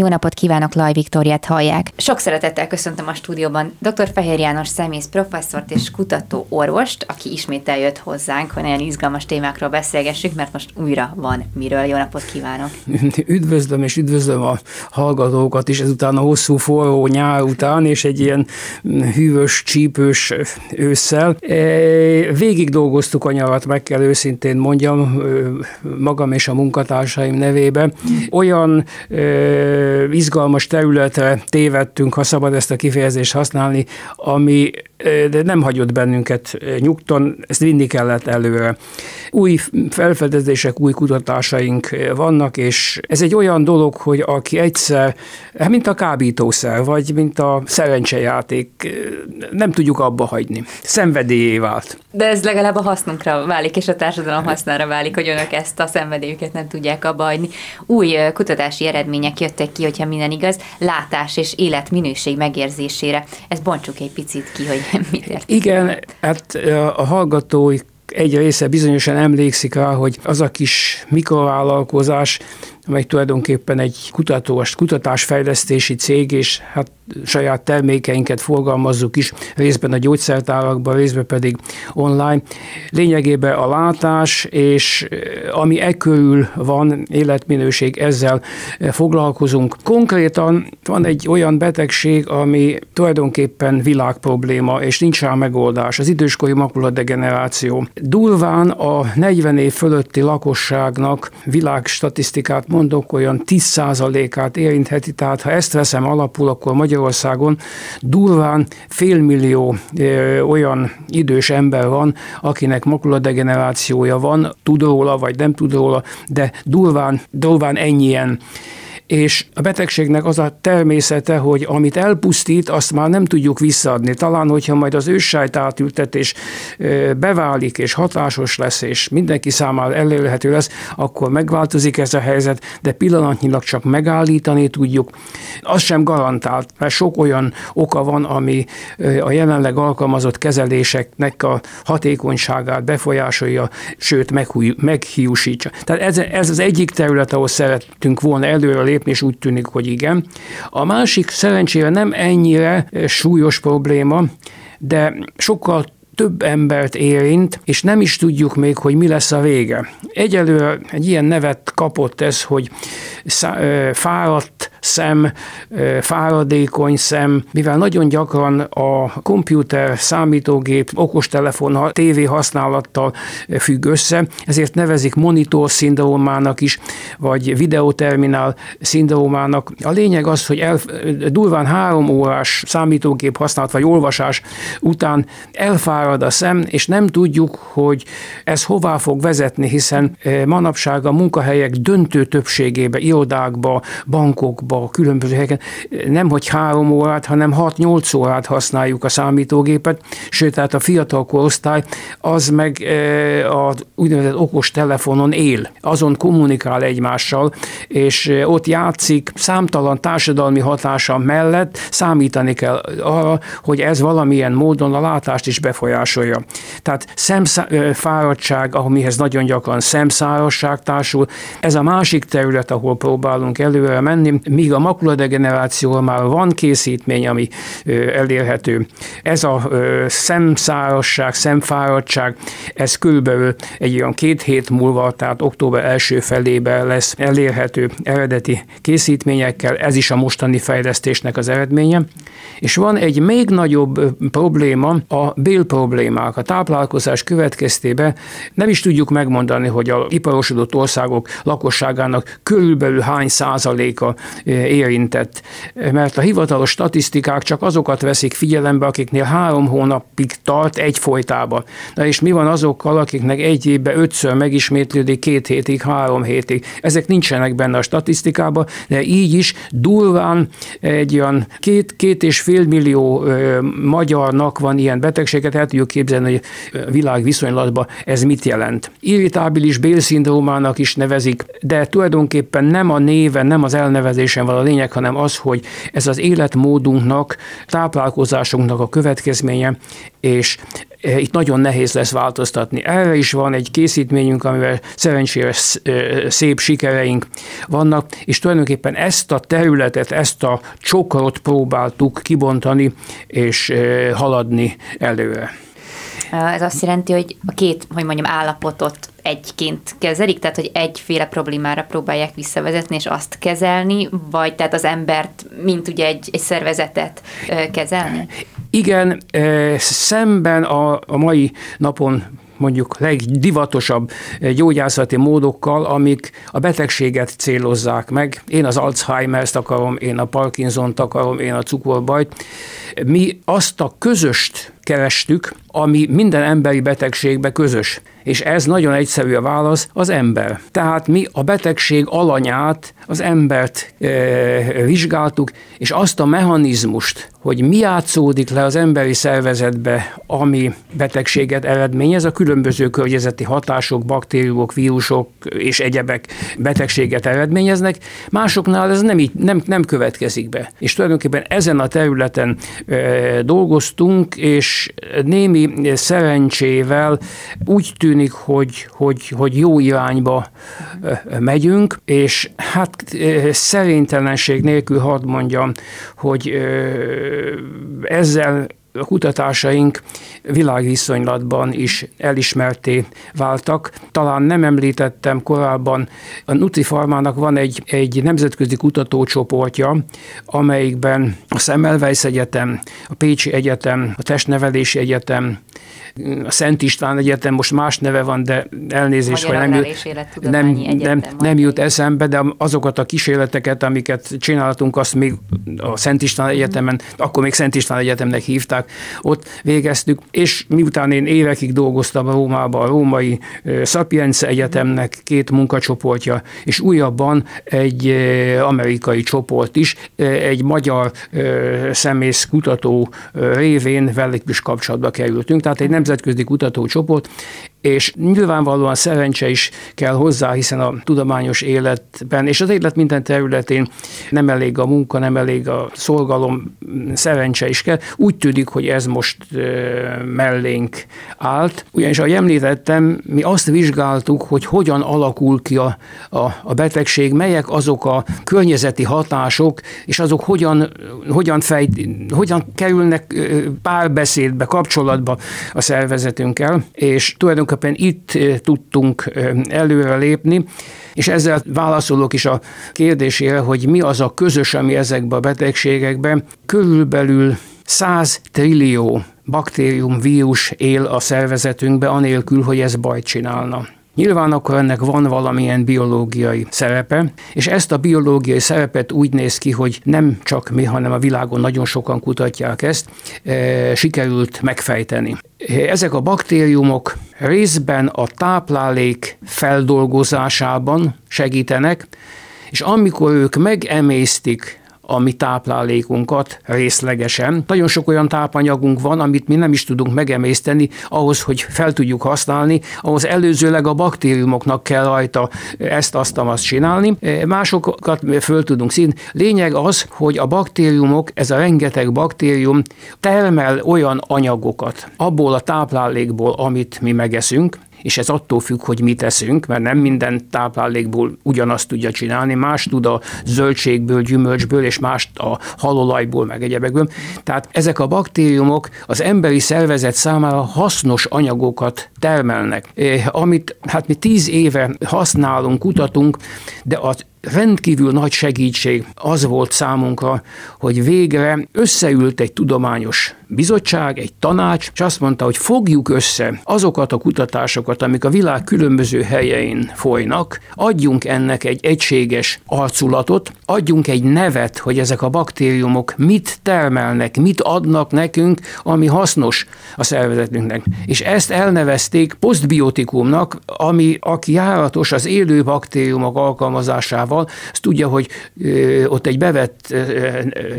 Jó napot kívánok, Laj Viktoriát hallják. Sok szeretettel köszöntöm a stúdióban dr. Fehér János szemész professzort és kutató orvost, aki ismét eljött hozzánk, hogy nagyon izgalmas témákról beszélgessünk, mert most újra van miről. Jó napot kívánok! Üdvözlöm és üdvözlöm a hallgatókat is ezután a hosszú forró nyár után, és egy ilyen hűvös, csípős ősszel. E, végig dolgoztuk a nyarat, meg kell őszintén mondjam, magam és a munkatársaim nevébe. Olyan izgalmas területre tévedtünk, ha szabad ezt a kifejezést használni, ami de nem hagyott bennünket nyugton, ezt vinni kellett előre. Új felfedezések, új kutatásaink vannak, és ez egy olyan dolog, hogy aki egyszer, hát mint a kábítószer, vagy mint a szerencsejáték, nem tudjuk abba hagyni. Szenvedélyé vált. De ez legalább a hasznunkra válik, és a társadalom hasznára válik, hogy önök ezt a szenvedélyüket nem tudják abba hagyni. Új kutatási eredmények jöttek ki, hogyha minden igaz, látás és életminőség megérzésére. Ezt bontsuk egy picit ki, hogy mit ért. Igen, hát a hallgatói egy része bizonyosan emlékszik rá, hogy az a kis mikrovállalkozás, amely tulajdonképpen egy kutatós, kutatásfejlesztési cég, és hát saját termékeinket forgalmazzuk is, részben a gyógyszertárakban, részben pedig online. Lényegében a látás, és eh, ami e körül van, életminőség, ezzel eh, foglalkozunk. Konkrétan van egy olyan betegség, ami tulajdonképpen világprobléma, és nincs rá megoldás, az időskori makuladegeneráció. Durván a 40 év fölötti lakosságnak világstatisztikát mondok, olyan 10%-át érintheti, tehát ha ezt veszem alapul, akkor Magyarországon durván félmillió olyan idős ember van, akinek makuladegenerációja van, tud róla, vagy nem tud róla, de durván, durván ennyien és a betegségnek az a természete, hogy amit elpusztít, azt már nem tudjuk visszaadni. Talán, hogyha majd az őssájt átültetés beválik, és hatásos lesz, és mindenki számára elérhető lesz, akkor megváltozik ez a helyzet, de pillanatnyilag csak megállítani tudjuk. Az sem garantált, mert sok olyan oka van, ami a jelenleg alkalmazott kezeléseknek a hatékonyságát befolyásolja, sőt meghiúsítja. Tehát ez, ez az egyik terület, ahol szerettünk volna előre lépni, lépni, és úgy tűnik, hogy igen. A másik szerencsére nem ennyire súlyos probléma, de sokkal több embert érint, és nem is tudjuk még, hogy mi lesz a vége. Egyelőre egy ilyen nevet kapott ez, hogy fáradt szem, fáradékony szem, mivel nagyon gyakran a komputer, számítógép, okostelefon, tévé használattal függ össze, ezért nevezik monitor szindrómának is, vagy videoterminál szindrómának. A lényeg az, hogy el, durván három órás számítógép használat vagy olvasás után elfárad a szem, és nem tudjuk, hogy ez hová fog vezetni, hiszen manapság a munkahelyek döntő többségébe, irodákba, bankokba, különböző helyeken nem hogy három órát, hanem 6-8 órát használjuk a számítógépet, sőt, tehát a fiatal korosztály az meg e, a úgynevezett okos telefonon él, azon kommunikál egymással, és ott játszik, számtalan társadalmi hatása mellett számítani kell arra, hogy ez valamilyen módon a látást is befolyásolja. Tehát szemfáradtság, amihez nagyon gyakran szemszárasság társul, ez a másik terület, ahol próbálunk előre menni, míg a makuladegenerációval már van készítmény, ami elérhető. Ez a szemszárasság, szemfáradtság, ez körülbelül egy olyan két hét múlva, tehát október első felébe lesz elérhető eredeti készítményekkel, ez is a mostani fejlesztésnek az eredménye. És van egy még nagyobb probléma, a bél problémák. A táplálkozás következtében nem is tudjuk megmondani, hogy a iparosodott országok lakosságának körülbelül hány százaléka érintett, mert a hivatalos statisztikák csak azokat veszik figyelembe, akiknél három hónapig tart egy folytába. Na és mi van azokkal, akiknek egy évben ötször megismétlődik, két hétig, három hétig. Ezek nincsenek benne a statisztikában, de így is durván egy olyan két, két és félmillió magyarnak van ilyen betegséget, el tudjuk képzelni, hogy világ viszonylatban ez mit jelent. Irritábilis bélszindrómának is nevezik, de tulajdonképpen nem a néven, nem az elnevezésen van a lényeg, hanem az, hogy ez az életmódunknak, táplálkozásunknak a következménye, és itt nagyon nehéz lesz változtatni. Erre is van egy készítményünk, amivel szerencsére szép sikereink vannak, és tulajdonképpen ezt a területet, ezt a csokrot próbáltuk kibontani és haladni előre. Ez azt jelenti, hogy a két, hogy mondjam, állapotot egyként kezelik, tehát hogy egyféle problémára próbálják visszavezetni és azt kezelni, vagy tehát az embert, mint ugye egy, egy szervezetet kezelni? Igen, szemben a, a mai napon mondjuk legdivatosabb gyógyászati módokkal, amik a betegséget célozzák meg. Én az Alzheimer-t akarom, én a Parkinson-t akarom, én a cukorbajt. Mi azt a közöst kerestük, ami minden emberi betegségbe közös. És ez nagyon egyszerű a válasz, az ember. Tehát mi a betegség alanyát, az embert e, vizsgáltuk, és azt a mechanizmust, hogy mi játszódik le az emberi szervezetbe, ami betegséget eredményez, a különböző környezeti hatások, baktériumok, vírusok és egyebek betegséget eredményeznek, másoknál ez nem, így, nem, nem következik be. És tulajdonképpen ezen a területen e, dolgoztunk, és némi szerencsével úgy tűnik, hogy, hogy, hogy jó irányba megyünk, és hát szerintelenség nélkül hadd mondjam, hogy ezzel a kutatásaink világviszonylatban is elismerté váltak. Talán nem említettem korábban, a Nutrifarmának van egy, egy nemzetközi kutatócsoportja, amelyikben a Semmelweis Egyetem, a Pécsi Egyetem, a Testnevelési Egyetem, a Szent István Egyetem, most más neve van, de elnézést, hogy nem jut, nem, nem, nem jut eszembe, de azokat a kísérleteket, amiket csináltunk, azt még a Szent István Egyetemen, akkor még Szent István Egyetemnek hívták, ott végeztük, és miután én évekig dolgoztam a Rómában, a Római Sapienza Egyetemnek két munkacsoportja, és újabban egy amerikai csoport is, egy magyar szemész kutató révén velük is kapcsolatba kerültünk, tehát egy nemzetközi kutatócsoport, és nyilvánvalóan szerencse is kell hozzá, hiszen a tudományos életben és az élet minden területén nem elég a munka, nem elég a szolgalom, szerencse is kell. Úgy tűnik, hogy ez most mellénk állt. Ugyanis, ahogy említettem, mi azt vizsgáltuk, hogy hogyan alakul ki a, a, a betegség, melyek azok a környezeti hatások, és azok hogyan, hogyan, fejt, hogyan kerülnek párbeszédbe, kapcsolatba a szervezetünkkel, és tulajdonképpen tulajdonképpen itt eh, tudtunk eh, előre lépni, és ezzel válaszolok is a kérdésére, hogy mi az a közös, ami ezekben a betegségekben. Körülbelül 100 trillió baktérium, vírus él a szervezetünkben, anélkül, hogy ez bajt csinálna. Nyilván akkor ennek van valamilyen biológiai szerepe, és ezt a biológiai szerepet úgy néz ki, hogy nem csak mi, hanem a világon nagyon sokan kutatják ezt, e, sikerült megfejteni. Ezek a baktériumok részben a táplálék feldolgozásában segítenek, és amikor ők megemésztik a mi táplálékunkat részlegesen. Nagyon sok olyan tápanyagunk van, amit mi nem is tudunk megemészteni, ahhoz, hogy fel tudjuk használni, ahhoz előzőleg a baktériumoknak kell rajta ezt, azt, azt csinálni. Másokat föl tudunk színi. Lényeg az, hogy a baktériumok, ez a rengeteg baktérium termel olyan anyagokat abból a táplálékból, amit mi megeszünk, és ez attól függ, hogy mit eszünk, mert nem minden táplálékból ugyanazt tudja csinálni, más tud a zöldségből, gyümölcsből, és más a halolajból, meg egyebekből. Tehát ezek a baktériumok az emberi szervezet számára hasznos anyagokat termelnek, eh, amit hát mi tíz éve használunk, kutatunk, de az rendkívül nagy segítség az volt számunkra, hogy végre összeült egy tudományos bizottság, egy tanács, és azt mondta, hogy fogjuk össze azokat a kutatásokat, amik a világ különböző helyein folynak, adjunk ennek egy egységes arculatot, adjunk egy nevet, hogy ezek a baktériumok mit termelnek, mit adnak nekünk, ami hasznos a szervezetünknek. És ezt elnevezték posztbiotikumnak, ami aki járatos az élő baktériumok alkalmazásával témával, azt tudja, hogy ott egy bevett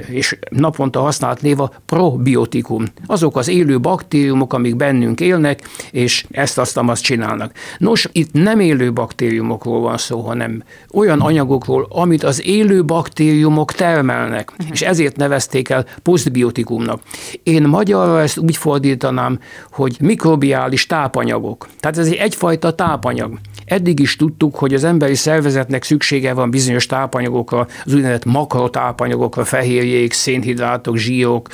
és naponta használt név a probiotikum. Azok az élő baktériumok, amik bennünk élnek, és ezt azt azt csinálnak. Nos, itt nem élő baktériumokról van szó, hanem olyan anyagokról, amit az élő baktériumok termelnek, uh-huh. és ezért nevezték el posztbiotikumnak. Én magyarra ezt úgy fordítanám, hogy mikrobiális tápanyagok. Tehát ez egy egyfajta tápanyag. Eddig is tudtuk, hogy az emberi szervezetnek szüksége van bizonyos tápanyagokra, az úgynevezett makrotápanyagokra, fehérjék, szénhidrátok, zsírok,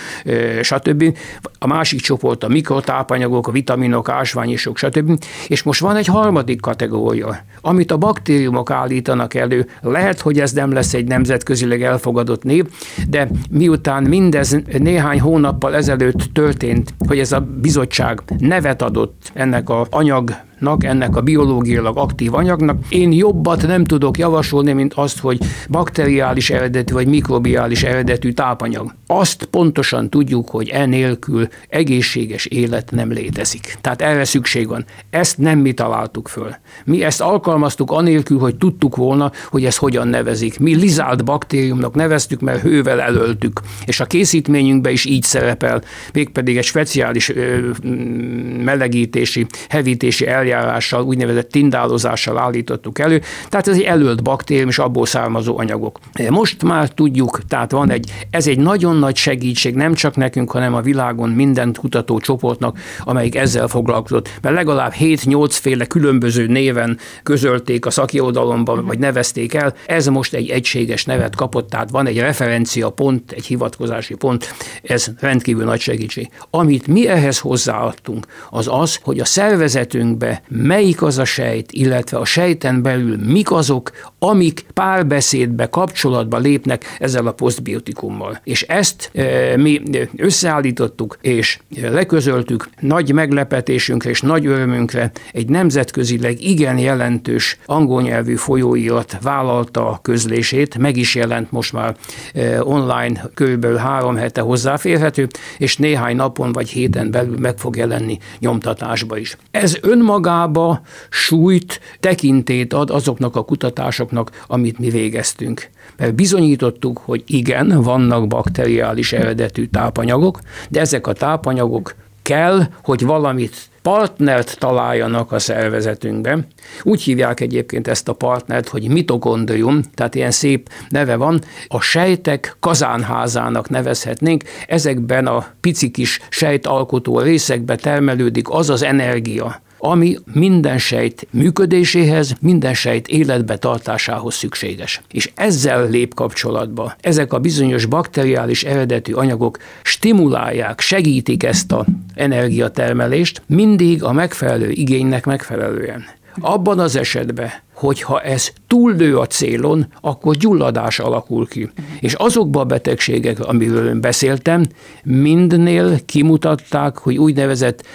stb. A másik csoport a mikrotápanyagok, a vitaminok, ásványosok, stb. És most van egy harmadik kategória, amit a baktériumok állítanak elő. Lehet, hogy ez nem lesz egy nemzetközileg elfogadott név, de miután mindez néhány hónappal ezelőtt történt, hogy ez a bizottság nevet adott ennek a anyag ennek a biológiailag aktív anyagnak. Én jobbat nem tudok javasolni, mint azt, hogy bakteriális eredetű vagy mikrobiális eredetű tápanyag. Azt pontosan tudjuk, hogy enélkül egészséges élet nem létezik. Tehát erre szükség van. Ezt nem mi találtuk föl. Mi ezt alkalmaztuk anélkül, hogy tudtuk volna, hogy ez hogyan nevezik. Mi lizált baktériumnak neveztük, mert hővel elöltük. És a készítményünkben is így szerepel, mégpedig egy speciális ö, melegítési, hevítési eljárás eljárással, úgynevezett tindálozással állítottuk elő, tehát ez egy előtt baktérium és abból származó anyagok. Most már tudjuk, tehát van egy, ez egy nagyon nagy segítség, nem csak nekünk, hanem a világon minden kutató csoportnak, amelyik ezzel foglalkozott, mert legalább 7-8 féle különböző néven közölték a szakirodalomban, vagy nevezték el, ez most egy egységes nevet kapott, tehát van egy referencia pont, egy hivatkozási pont, ez rendkívül nagy segítség. Amit mi ehhez hozzáadtunk, az az, hogy a szervezetünkbe melyik az a sejt, illetve a sejten belül mik azok, amik párbeszédbe, kapcsolatba lépnek ezzel a posztbiotikummal. És ezt e, mi összeállítottuk és leközöltük nagy meglepetésünkre és nagy örömünkre egy nemzetközileg igen jelentős angol nyelvű folyóirat vállalta a közlését, meg is jelent most már e, online körülbelül három hete hozzáférhető, és néhány napon vagy héten belül meg fog jelenni nyomtatásba is. Ez önmaga magába súlyt, tekintét ad azoknak a kutatásoknak, amit mi végeztünk. Mert bizonyítottuk, hogy igen, vannak bakteriális eredetű tápanyagok, de ezek a tápanyagok kell, hogy valamit partnert találjanak a szervezetünkben. Úgy hívják egyébként ezt a partnert, hogy mitokondrium, tehát ilyen szép neve van. A sejtek kazánházának nevezhetnénk. Ezekben a pici kis sejtalkotó részekbe termelődik az az energia, ami minden sejt működéséhez, minden sejt életbe tartásához szükséges. És ezzel lép kapcsolatba. Ezek a bizonyos bakteriális eredetű anyagok stimulálják, segítik ezt a energiatermelést, mindig a megfelelő igénynek megfelelően. Abban az esetben, hogyha ez túllő a célon, akkor gyulladás alakul ki. És azokban a betegségek, amiről beszéltem, mindnél kimutatták, hogy úgynevezett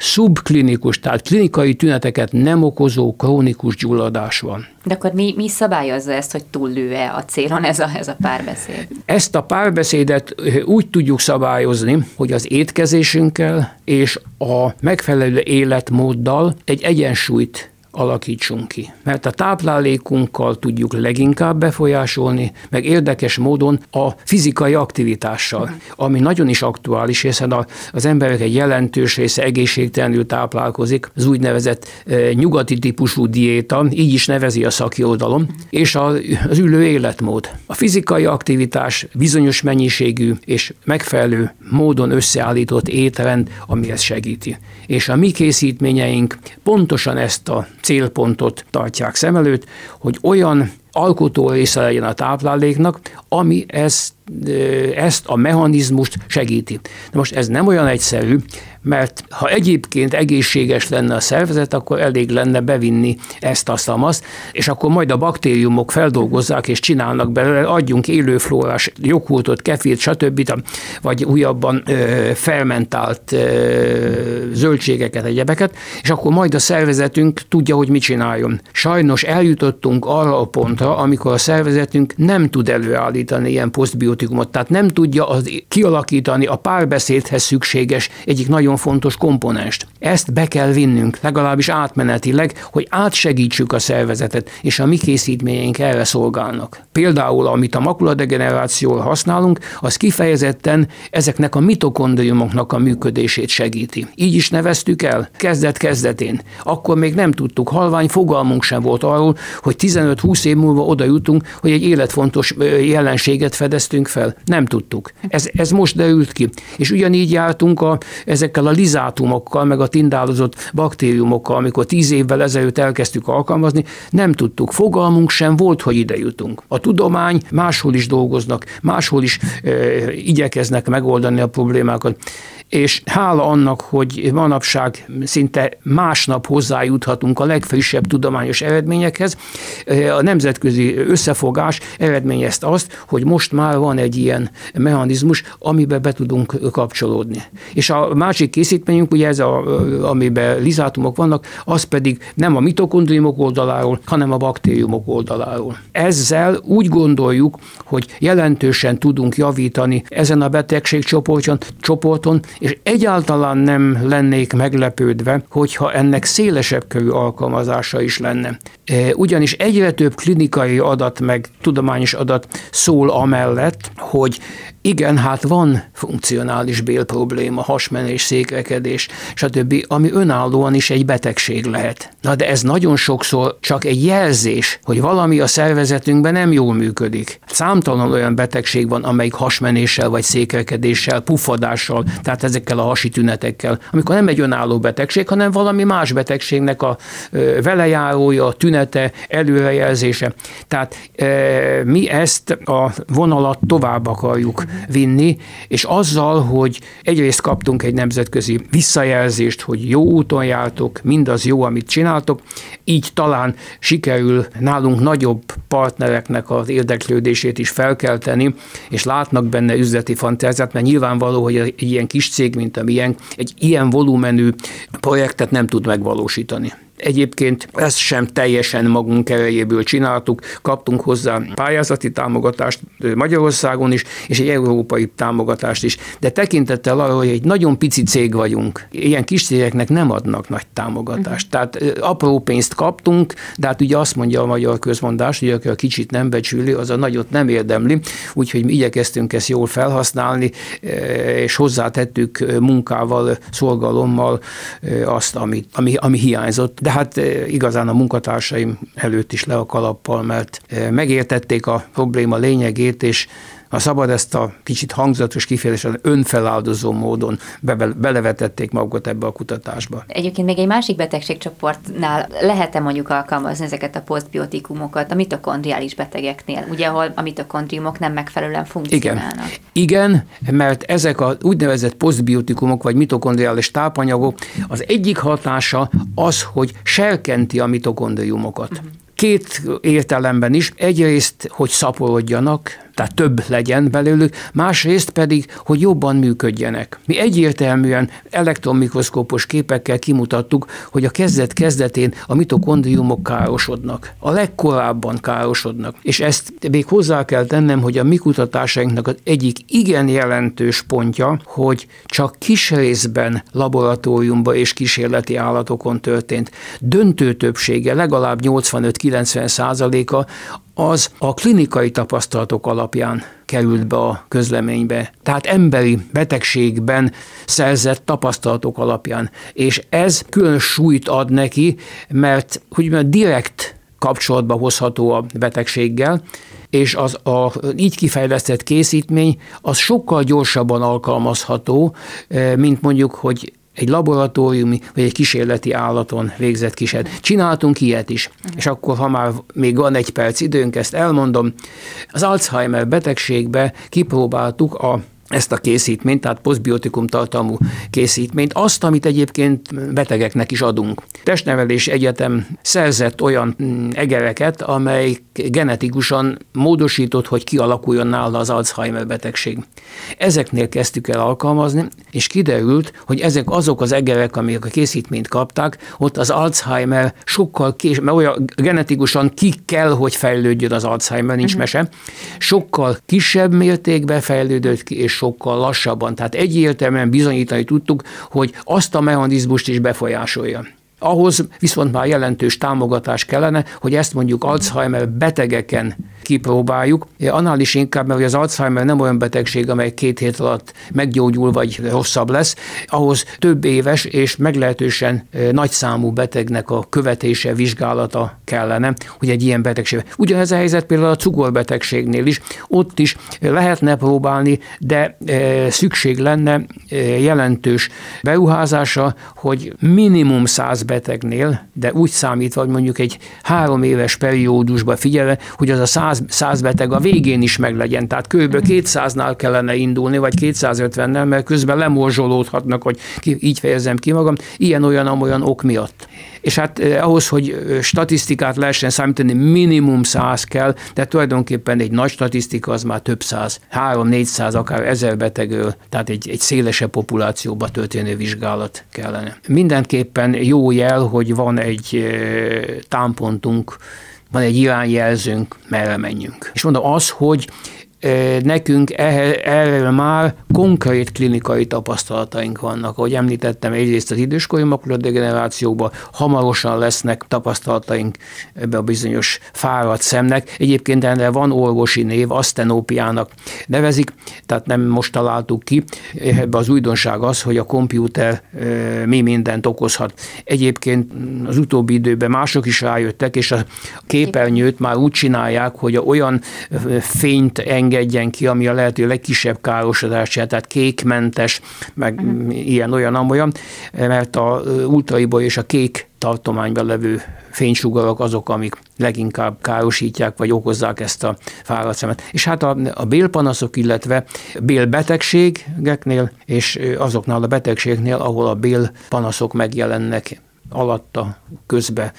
szubklinikus, tehát klinikai tüneteket nem okozó krónikus gyulladás van. De akkor mi, mi szabályozza ezt, hogy túllő-e a célon ez a, ez a párbeszéd? Ezt a párbeszédet úgy tudjuk szabályozni, hogy az étkezésünkkel és a megfelelő életmóddal egy egyensúlyt alakítsunk ki. Mert a táplálékunkkal tudjuk leginkább befolyásolni, meg érdekes módon a fizikai aktivitással, ami nagyon is aktuális, hiszen az emberek egy jelentős része egészségtelenül táplálkozik, az úgynevezett e, nyugati típusú diéta, így is nevezi a szakirodalom, és a, az ülő életmód. A fizikai aktivitás bizonyos mennyiségű és megfelelő módon összeállított étrend, ami ezt segíti. És a mi készítményeink pontosan ezt a célpontot tartják szem előtt, hogy olyan alkotó része legyen a tápláléknak, ami ezt, ezt a mechanizmust segíti. De most ez nem olyan egyszerű, mert ha egyébként egészséges lenne a szervezet, akkor elég lenne bevinni ezt a szamaszt, és akkor majd a baktériumok feldolgozzák és csinálnak belőle, adjunk élőflórás joghurtot, kefirt, stb. vagy újabban ö, fermentált ö, zöldségeket, egyebeket, és akkor majd a szervezetünk tudja, hogy mit csináljon. Sajnos eljutottunk arra a pontra, amikor a szervezetünk nem tud előállítani ilyen posztbiotikumot, tehát nem tudja az kialakítani a párbeszédhez szükséges egyik nagyon fontos komponest. Ezt be kell vinnünk, legalábbis átmenetileg, hogy átsegítsük a szervezetet, és a mi készítményeink erre szolgálnak. Például, amit a makuladegenerációval használunk, az kifejezetten ezeknek a mitokondriumoknak a működését segíti. Így is neveztük el, kezdet-kezdetén. Akkor még nem tudtuk, halvány fogalmunk sem volt arról, hogy 15-20 év múlva oda jutunk, hogy egy életfontos jelenséget fedeztünk fel. Nem tudtuk. Ez, ez most derült ki. És ugyanígy jártunk a, ezekkel a lizátumokkal, meg a tindálozott baktériumokkal, amikor tíz évvel ezelőtt elkezdtük alkalmazni, nem tudtuk. Fogalmunk sem volt, hogy ide jutunk. A tudomány máshol is dolgoznak, máshol is e, igyekeznek megoldani a problémákat és hála annak, hogy manapság szinte másnap hozzájuthatunk a legfrissebb tudományos eredményekhez, a nemzetközi összefogás eredményezte azt, hogy most már van egy ilyen mechanizmus, amiben be tudunk kapcsolódni. És a másik készítményünk, ugye ez, a, amiben lizátumok vannak, az pedig nem a mitokondriumok oldaláról, hanem a baktériumok oldaláról. Ezzel úgy gondoljuk, hogy jelentősen tudunk javítani ezen a betegségcsoporton, csoporton, és egyáltalán nem lennék meglepődve, hogyha ennek szélesebb körű alkalmazása is lenne. E, ugyanis egyre több klinikai adat, meg tudományos adat szól amellett, hogy igen, hát van funkcionális bélprobléma, hasmenés, székrekedés, stb., ami önállóan is egy betegség lehet. Na de ez nagyon sokszor csak egy jelzés, hogy valami a szervezetünkben nem jól működik. Számtalan olyan betegség van, amelyik hasmenéssel vagy székrekedéssel, pufadással, tehát ezekkel a hasi tünetekkel, amikor nem egy önálló betegség, hanem valami más betegségnek a velejárója, a tünete, előrejelzése. Tehát mi ezt a vonalat tovább akarjuk vinni, és azzal, hogy egyrészt kaptunk egy nemzetközi visszajelzést, hogy jó úton jártok, mindaz jó, amit csináltok, így talán sikerül nálunk nagyobb partnereknek az érdeklődését is felkelteni, és látnak benne üzleti fantáziát, mert nyilvánvaló, hogy egy ilyen kis cég, mint a milyen, egy ilyen volumenű projektet nem tud megvalósítani. Egyébként ezt sem teljesen magunk erejéből csináltuk, kaptunk hozzá pályázati támogatást Magyarországon is, és egy európai támogatást is. De tekintettel arra, hogy egy nagyon pici cég vagyunk, ilyen kis cégeknek nem adnak nagy támogatást. Uh-huh. Tehát apró pénzt kaptunk, de hát ugye azt mondja a magyar közmondás, hogy aki a kicsit nem becsüli, az a nagyot nem érdemli, úgyhogy mi igyekeztünk ezt jól felhasználni, és hozzátettük munkával, szolgalommal azt, ami, ami, ami hiányzott. De de hát eh, igazán a munkatársaim előtt is le a kalappal, mert eh, megértették a probléma lényegét, és ha szabad ezt a kicsit hangzatos kifejezésen önfeláldozó módon be, belevetették magukat ebbe a kutatásba. Egyébként még egy másik betegségcsoportnál lehet-e mondjuk alkalmazni ezeket a posztbiotikumokat a mitokondriális betegeknél, ugye ahol a mitokondriumok nem megfelelően funkcionálnak? Igen, Igen mert ezek a úgynevezett posztbiotikumok vagy mitokondriális tápanyagok, az egyik hatása az, hogy serkenti a mitokondriumokat. Uh-huh. Két értelemben is. Egyrészt, hogy szaporodjanak, tehát több legyen belőlük, másrészt pedig, hogy jobban működjenek. Mi egyértelműen elektronmikroszkópos képekkel kimutattuk, hogy a kezdet kezdetén a mitokondriumok károsodnak. A legkorábban károsodnak. És ezt még hozzá kell tennem, hogy a mi kutatásainknak az egyik igen jelentős pontja, hogy csak kis részben laboratóriumban és kísérleti állatokon történt. Döntő többsége, legalább 85-90 százaléka az a klinikai tapasztalatok alapján került be a közleménybe. Tehát emberi betegségben szerzett tapasztalatok alapján. És ez külön súlyt ad neki, mert hogy direkt kapcsolatba hozható a betegséggel, és az a így kifejlesztett készítmény az sokkal gyorsabban alkalmazható, eh, mint mondjuk, hogy egy laboratóriumi vagy egy kísérleti állaton végzett kísérlet. Csináltunk ilyet is, és akkor, ha már még van egy perc időnk, ezt elmondom. Az Alzheimer betegségbe kipróbáltuk a ezt a készítményt, tehát posztbiotikum tartalmú készítményt, azt, amit egyébként betegeknek is adunk. Testnevelés Egyetem szerzett olyan mm, egereket, amely genetikusan módosított, hogy kialakuljon nála az Alzheimer betegség. Ezeknél kezdtük el alkalmazni, és kiderült, hogy ezek azok az egerek, amik a készítményt kapták, ott az Alzheimer sokkal később, mert olyan genetikusan ki kell, hogy fejlődjön az Alzheimer, nincs uh-huh. mese, sokkal kisebb mértékben fejlődött ki, és sokkal lassabban. Tehát egyértelműen bizonyítani tudtuk, hogy azt a mechanizmust is befolyásolja. Ahhoz viszont már jelentős támogatás kellene, hogy ezt mondjuk Alzheimer betegeken kipróbáljuk. Annál is inkább, mert az Alzheimer nem olyan betegség, amely két hét alatt meggyógyul vagy rosszabb lesz, ahhoz több éves és meglehetősen nagy számú betegnek a követése, vizsgálata kellene, hogy egy ilyen betegség. Ugyanez a helyzet például a cukorbetegségnél is. Ott is lehetne próbálni, de szükség lenne jelentős beruházása, hogy minimum 100 betegnél, de úgy számítva, hogy mondjuk egy három éves periódusban figyelve, hogy az a 100, 100 beteg a végén is meglegyen. Tehát kb. 200-nál kellene indulni, vagy 250-nel, mert közben lemorzsolódhatnak, hogy ki, így fejezem ki magam, ilyen-olyan-olyan ok miatt. És hát eh, ahhoz, hogy eh, statisztikát lehessen számítani, minimum 100 kell, de tulajdonképpen egy nagy statisztika az már több száz, 3-400, akár ezer betegről, tehát egy, egy szélesebb populációba történő vizsgálat kellene. Mindenképpen jó jel, hogy van egy támpontunk, van egy irányjelzőnk, merre menjünk. És mondom, az, hogy nekünk erre már konkrét klinikai tapasztalataink vannak. Ahogy említettem, egyrészt az időskori makuladegenerációban hamarosan lesznek tapasztalataink ebbe a bizonyos fáradt szemnek. Egyébként erre van orvosi név, asztenópiának nevezik, tehát nem most találtuk ki. Ebbe az újdonság az, hogy a kompjúter mi mindent okozhat. Egyébként az utóbbi időben mások is rájöttek, és a képernyőt már úgy csinálják, hogy olyan fényt enged engedjen ki, ami a lehető legkisebb károsodását, tehát kékmentes, meg uh-huh. ilyen, olyan, amolyan, mert a ultraiból és a kék tartományban levő fénysugarak azok, amik leginkább károsítják, vagy okozzák ezt a fáradt szemet. És hát a, a bélpanaszok, illetve bélbetegségeknél, és azoknál a betegségnél, ahol a bélpanaszok megjelennek alatta, közbe,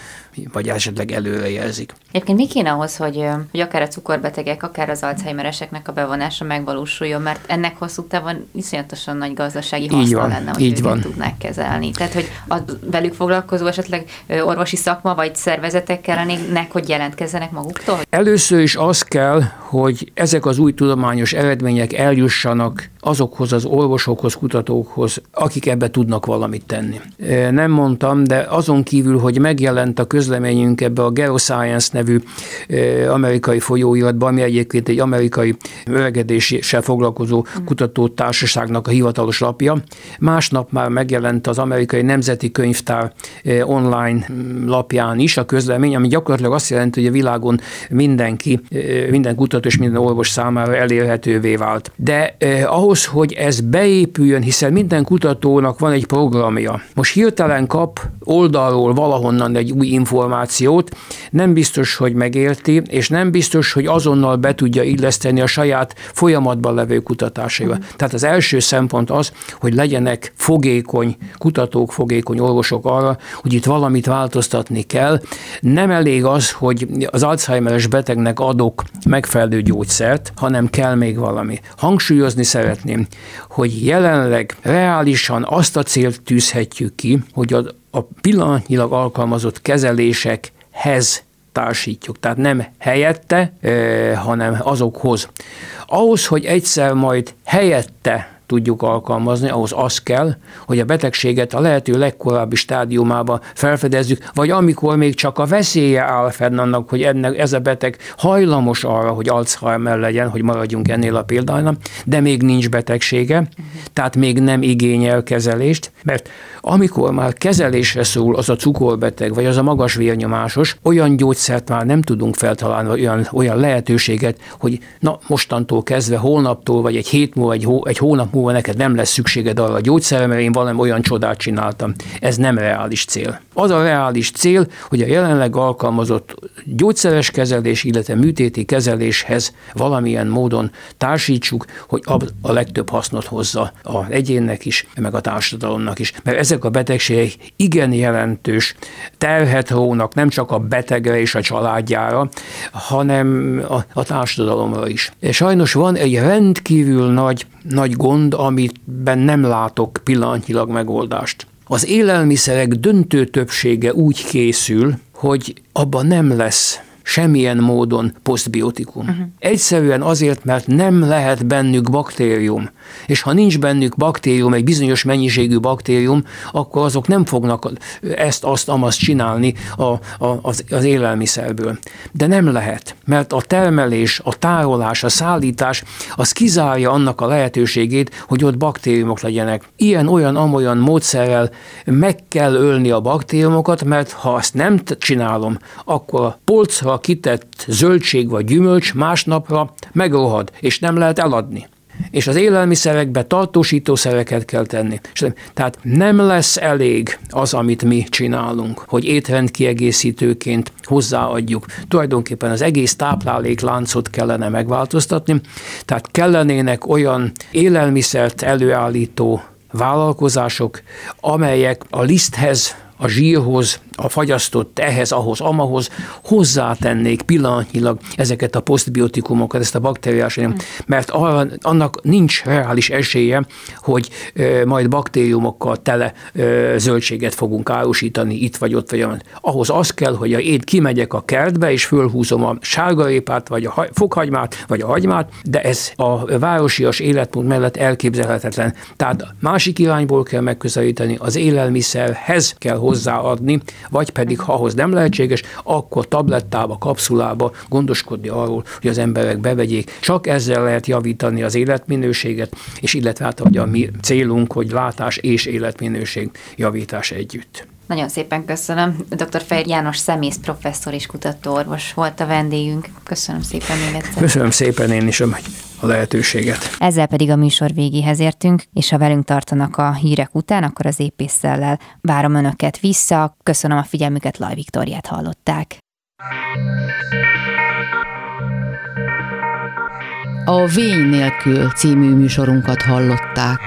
vagy esetleg előrejelzik. Egyébként mi kéne ahhoz, hogy, hogy akár a cukorbetegek, akár az Alzheimereseknek a bevonása megvalósuljon, mert ennek hosszú távon iszonyatosan nagy gazdasági haszna lenne, hogy így van. tudnák kezelni. Tehát, hogy a velük foglalkozó esetleg orvosi szakma vagy szervezetek kellenének, hogy jelentkezzenek maguktól? Először is az kell, hogy ezek az új tudományos eredmények eljussanak azokhoz az orvosokhoz, kutatókhoz, akik ebbe tudnak valamit tenni. Nem mondtam, de azon kívül, hogy megjelent a közleményünk ebbe a Geoscience nevű amerikai folyóiratban, ami egyébként egy amerikai öregedéssel foglalkozó kutatótársaságnak a hivatalos lapja. Másnap már megjelent az amerikai Nemzeti Könyvtár online lapján is a közlemény, ami gyakorlatilag azt jelenti, hogy a világon mindenki, minden kutató és minden orvos számára elérhetővé vált. De eh, ahhoz, hogy ez beépüljön, hiszen minden kutatónak van egy programja. Most hirtelen kap oldalról valahonnan egy új információt, nem biztos, hogy megérti, és nem biztos, hogy azonnal be tudja illeszteni a saját folyamatban levő kutatásaival. Mm. Tehát az első szempont az, hogy legyenek fogékony kutatók, fogékony orvosok arra, hogy itt valamit változtatni kell. Nem elég az, hogy az Alzheimeres betegnek adok megfelelő gyógyszert, hanem kell még valami. Hangsúlyozni szeretném, hogy jelenleg reálisan azt a célt tűzhetjük ki, hogy a, a pillanatnyilag alkalmazott kezelésekhez társítjuk, tehát nem helyette, hanem azokhoz. Ahhoz, hogy egyszer majd helyette tudjuk alkalmazni, ahhoz az kell, hogy a betegséget a lehető legkorábbi stádiumában felfedezzük, vagy amikor még csak a veszélye áll fenn annak, hogy ennek, ez a beteg hajlamos arra, hogy Alzheimer legyen, hogy maradjunk ennél a példánynál, de még nincs betegsége, tehát még nem igényel kezelést, mert amikor már kezelésre szól az a cukorbeteg, vagy az a magas vérnyomásos, olyan gyógyszert már nem tudunk feltalálni, olyan, olyan lehetőséget, hogy na mostantól kezdve, holnaptól, vagy egy hét múlva, egy, hó, egy hónap múlva múlva neked nem lesz szükséged arra a gyógyszerre, mert én valami olyan csodát csináltam. Ez nem reális cél. Az a reális cél, hogy a jelenleg alkalmazott gyógyszeres kezelés, illetve műtéti kezeléshez valamilyen módon társítsuk, hogy a legtöbb hasznot hozza az egyénnek is, meg a társadalomnak is. Mert ezek a betegségek igen jelentős terhet rónak nem csak a betegre és a családjára, hanem a, a társadalomra is. Sajnos van egy rendkívül nagy, nagy gond, amiben nem látok pillanatnyilag megoldást. Az élelmiszerek döntő többsége úgy készül, hogy abban nem lesz semmilyen módon posztbiotikum. Uh-huh. Egyszerűen azért, mert nem lehet bennük baktérium. És ha nincs bennük baktérium, egy bizonyos mennyiségű baktérium, akkor azok nem fognak ezt, azt, amazt csinálni a, a, az, az élelmiszerből. De nem lehet, mert a termelés, a tárolás, a szállítás, az kizárja annak a lehetőségét, hogy ott baktériumok legyenek. Ilyen, olyan, amolyan módszerrel meg kell ölni a baktériumokat, mert ha azt nem csinálom, akkor a polcra kitett zöldség vagy gyümölcs másnapra megrohad, és nem lehet eladni és az élelmiszerekbe tartósítószereket kell tenni. Tehát nem lesz elég az, amit mi csinálunk, hogy étrendkiegészítőként hozzáadjuk. Tulajdonképpen az egész táplálékláncot kellene megváltoztatni, tehát kellenének olyan élelmiszert előállító vállalkozások, amelyek a liszthez, a zsírhoz, a fagyasztott ehhez, ahhoz, amahoz hozzátennék pillanatnyilag ezeket a posztbiotikumokat, ezt a baktériás, mert arra, annak nincs reális esélye, hogy majd baktériumokkal tele e, zöldséget fogunk árusítani itt vagy ott, vagy olyan. Ahhoz az kell, hogy én kimegyek a kertbe, és fölhúzom a sárgarépát, vagy a fokhagymát, vagy a hagymát, de ez a városias életmód mellett elképzelhetetlen. Tehát másik irányból kell megközelíteni, az élelmiszerhez kell hozzáadni, vagy pedig ha ahhoz nem lehetséges, akkor tablettába, kapszulába gondoskodni arról, hogy az emberek bevegyék. Csak ezzel lehet javítani az életminőséget, és illetve hát a mi célunk, hogy látás és életminőség javítás együtt. Nagyon szépen köszönöm. Dr. Fejr János szemész professzor és kutatóorvos volt a vendégünk. Köszönöm szépen még egyszer. Köszönöm szépen én is a lehetőséget. Ezzel pedig a műsor végéhez értünk, és ha velünk tartanak a hírek után, akkor az épészellel várom önöket vissza. Köszönöm a figyelmüket, Laj Viktoriát hallották. A Vény nélkül című műsorunkat hallották.